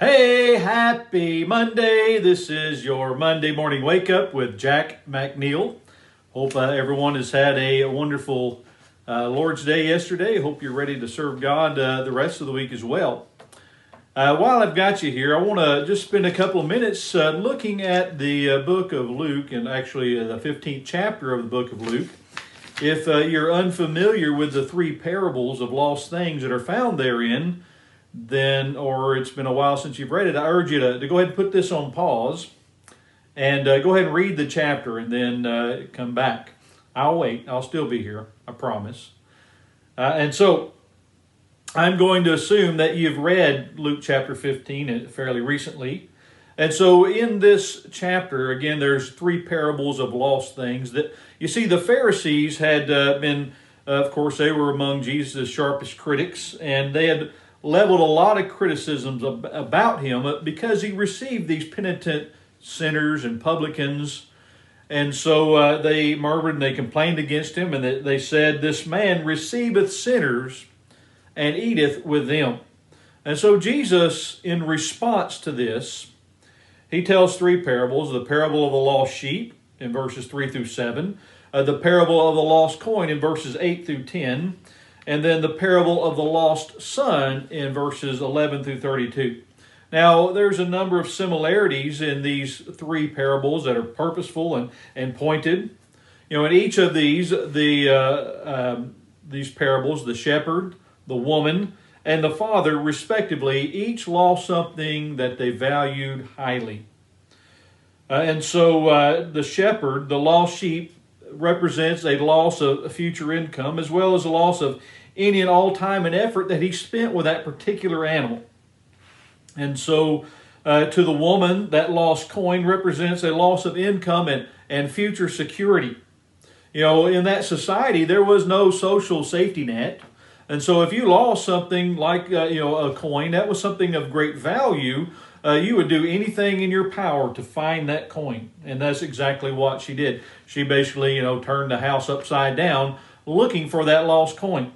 Hey, happy Monday. This is your Monday morning wake up with Jack McNeil. Hope uh, everyone has had a wonderful uh, Lord's Day yesterday. Hope you're ready to serve God uh, the rest of the week as well. Uh, while I've got you here, I want to just spend a couple of minutes uh, looking at the uh, book of Luke and actually the 15th chapter of the book of Luke. If you're unfamiliar with the three parables of lost things that are found therein, then, or it's been a while since you've read it, I urge you to, to go ahead and put this on pause and uh, go ahead and read the chapter and then uh, come back. I'll wait. I'll still be here. I promise. Uh, and so I'm going to assume that you've read Luke chapter 15 fairly recently. And so in this chapter, again, there's three parables of lost things that you see the Pharisees had uh, been, of course, they were among Jesus' sharpest critics, and they had leveled a lot of criticisms about him because he received these penitent sinners and publicans. And so uh, they murmured and they complained against him, and they, they said, This man receiveth sinners and eateth with them. And so Jesus, in response to this, he tells three parables the parable of the lost sheep in verses 3 through 7, uh, the parable of the lost coin in verses 8 through 10, and then the parable of the lost son in verses 11 through 32. Now, there's a number of similarities in these three parables that are purposeful and, and pointed. You know, in each of these, the uh, um, these parables, the shepherd, the woman, and the father, respectively, each lost something that they valued highly. Uh, and so uh, the shepherd, the lost sheep, represents a loss of future income as well as a loss of any and all time and effort that he spent with that particular animal. And so, uh, to the woman, that lost coin represents a loss of income and, and future security. You know, in that society, there was no social safety net. And so, if you lost something like, uh, you know, a coin, that was something of great value, uh, you would do anything in your power to find that coin. And that's exactly what she did. She basically, you know, turned the house upside down looking for that lost coin.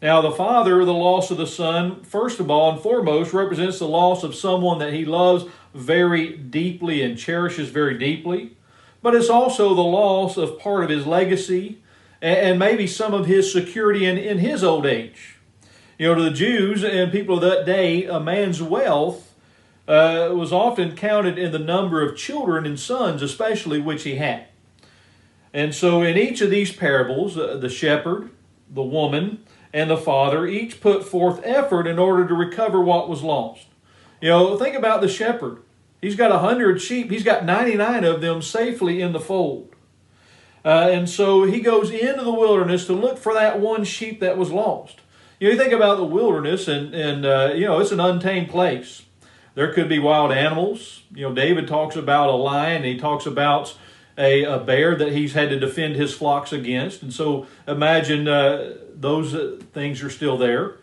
Now, the father, the loss of the son, first of all and foremost, represents the loss of someone that he loves very deeply and cherishes very deeply. But it's also the loss of part of his legacy and maybe some of his security in, in his old age. You know, to the Jews and people of that day, a man's wealth uh, was often counted in the number of children and sons, especially which he had. And so, in each of these parables, uh, the shepherd, the woman, and the father each put forth effort in order to recover what was lost. You know, think about the shepherd. He's got a hundred sheep. He's got 99 of them safely in the fold. Uh, and so he goes into the wilderness to look for that one sheep that was lost. You, know, you think about the wilderness, and, and uh, you know, it's an untamed place. There could be wild animals. You know, David talks about a lion. He talks about a, a bear that he's had to defend his flocks against. And so imagine uh, those uh, things are still there.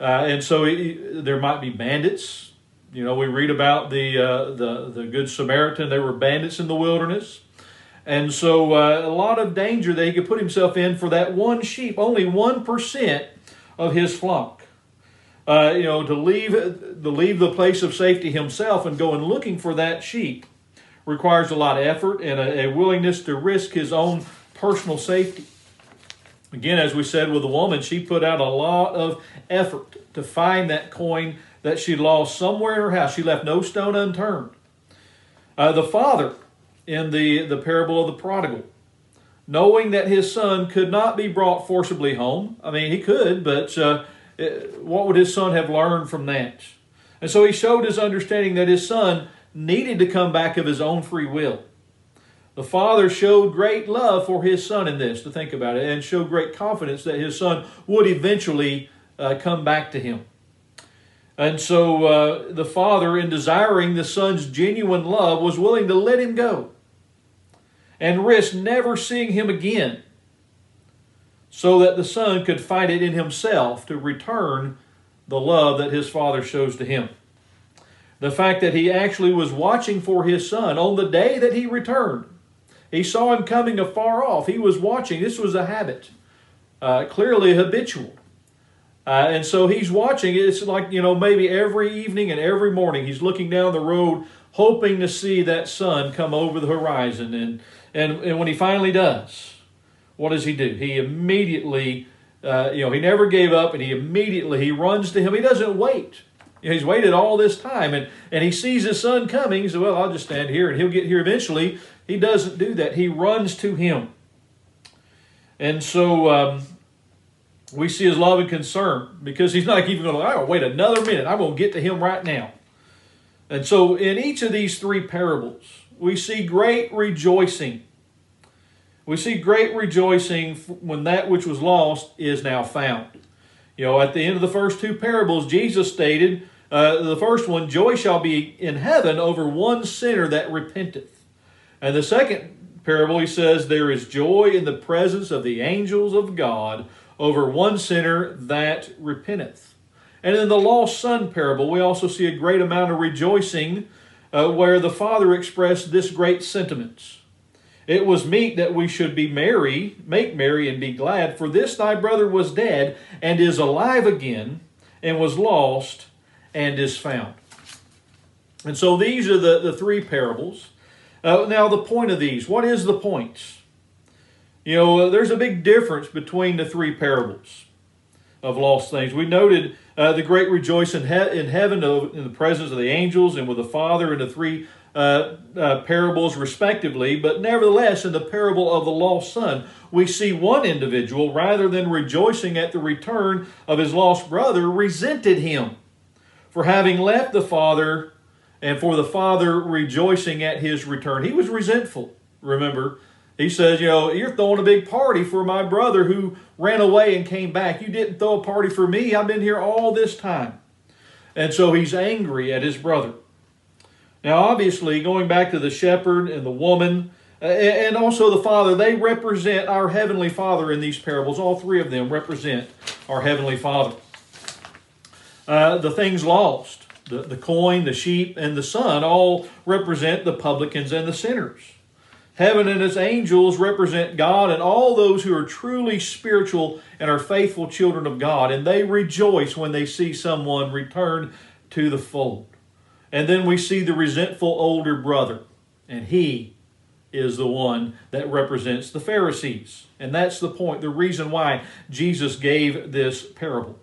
Uh, and so it, there might be bandits. You know, we read about the, uh, the, the Good Samaritan. There were bandits in the wilderness. And so uh, a lot of danger that he could put himself in for that one sheep, only 1% of his flock. Uh, you know, to leave, to leave the place of safety himself and go and looking for that sheep requires a lot of effort and a, a willingness to risk his own personal safety. Again, as we said with the woman, she put out a lot of effort to find that coin that she lost somewhere in her house. She left no stone unturned. Uh, the father in the, the parable of the prodigal, knowing that his son could not be brought forcibly home. I mean, he could, but uh, what would his son have learned from that? And so he showed his understanding that his son needed to come back of his own free will. The father showed great love for his son in this, to think about it, and showed great confidence that his son would eventually uh, come back to him. And so uh, the father, in desiring the son's genuine love, was willing to let him go and risk never seeing him again so that the son could find it in himself to return the love that his father shows to him. The fact that he actually was watching for his son on the day that he returned. He saw him coming afar off. He was watching. This was a habit, uh, clearly habitual. Uh, and so he's watching. It's like, you know, maybe every evening and every morning he's looking down the road, hoping to see that son come over the horizon. And, and, and when he finally does, what does he do? He immediately, uh, you know, he never gave up and he immediately, he runs to him. He doesn't wait. You know, he's waited all this time and, and he sees his son coming. He says, well, I'll just stand here and he'll get here eventually. He doesn't do that. He runs to him. And so um, we see his love and concern because he's not even going to, oh, wait another minute. I'm going to get to him right now. And so in each of these three parables, we see great rejoicing. We see great rejoicing when that which was lost is now found. You know, at the end of the first two parables, Jesus stated, uh, the first one, joy shall be in heaven over one sinner that repenteth. And the second parable, he says, there is joy in the presence of the angels of God over one sinner that repenteth. And in the lost son parable, we also see a great amount of rejoicing uh, where the father expressed this great sentiments. It was meet that we should be merry, make merry, and be glad, for this thy brother was dead and is alive again, and was lost and is found. And so these are the, the three parables. Uh, now, the point of these, what is the point? You know, uh, there's a big difference between the three parables of lost things. We noted uh, the great rejoice in, he- in heaven in the presence of the angels and with the Father and the three uh, uh, parables, respectively. But nevertheless, in the parable of the lost son, we see one individual, rather than rejoicing at the return of his lost brother, resented him for having left the Father and for the Father rejoicing at his return. He was resentful, remember. He says, You know, you're throwing a big party for my brother who ran away and came back. You didn't throw a party for me. I've been here all this time. And so he's angry at his brother. Now, obviously, going back to the shepherd and the woman, uh, and also the Father, they represent our Heavenly Father in these parables. All three of them represent our Heavenly Father. Uh, the things lost, the, the coin, the sheep, and the son, all represent the publicans and the sinners. Heaven and its angels represent God and all those who are truly spiritual and are faithful children of God, and they rejoice when they see someone return to the fold. And then we see the resentful older brother, and he is the one that represents the Pharisees. And that's the point, the reason why Jesus gave this parable.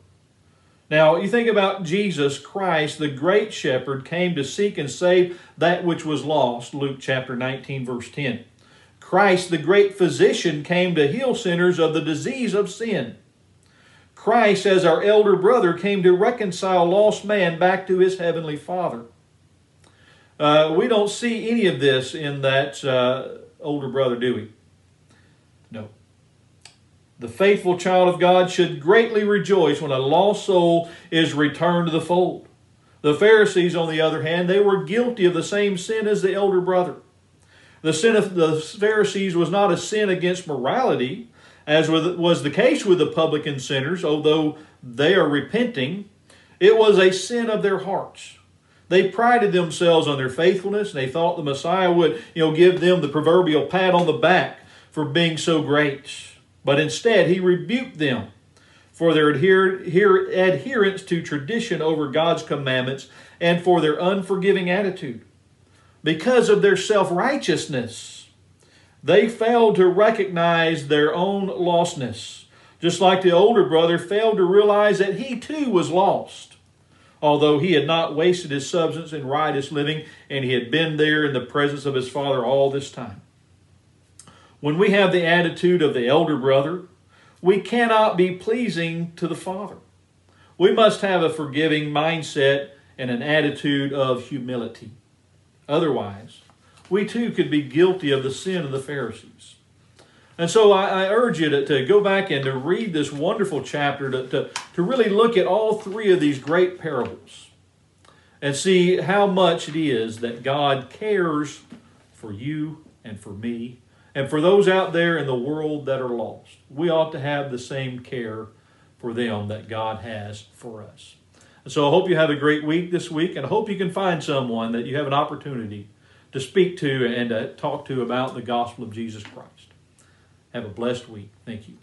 Now, you think about Jesus Christ, the great shepherd, came to seek and save that which was lost, Luke chapter 19, verse 10. Christ, the great physician, came to heal sinners of the disease of sin. Christ, as our elder brother, came to reconcile lost man back to his heavenly Father. Uh, we don't see any of this in that uh, older brother, do we? No. The faithful child of God should greatly rejoice when a lost soul is returned to the fold. The Pharisees, on the other hand, they were guilty of the same sin as the elder brother. The sin of the Pharisees was not a sin against morality, as was the case with the publican sinners, although they are repenting. It was a sin of their hearts. They prided themselves on their faithfulness, and they thought the Messiah would, you know, give them the proverbial pat on the back for being so great. But instead, he rebuked them for their adherence to tradition over God's commandments and for their unforgiving attitude. Because of their self righteousness, they failed to recognize their own lostness, just like the older brother failed to realize that he too was lost. Although he had not wasted his substance in riotous living, and he had been there in the presence of his father all this time. When we have the attitude of the elder brother, we cannot be pleasing to the Father. We must have a forgiving mindset and an attitude of humility. Otherwise, we too could be guilty of the sin of the Pharisees. And so I, I urge you to, to, go back and to read this wonderful chapter, to, to, to really look at all three of these great parables and see how much it is that God cares for you and for me and for those out there in the world that are lost, we ought to have the same care for them that God has for us. And so I hope you have a great week this week, and I hope you can find someone that you have an opportunity to speak to and to talk to about the gospel of Jesus Christ. Have a blessed week. Thank you.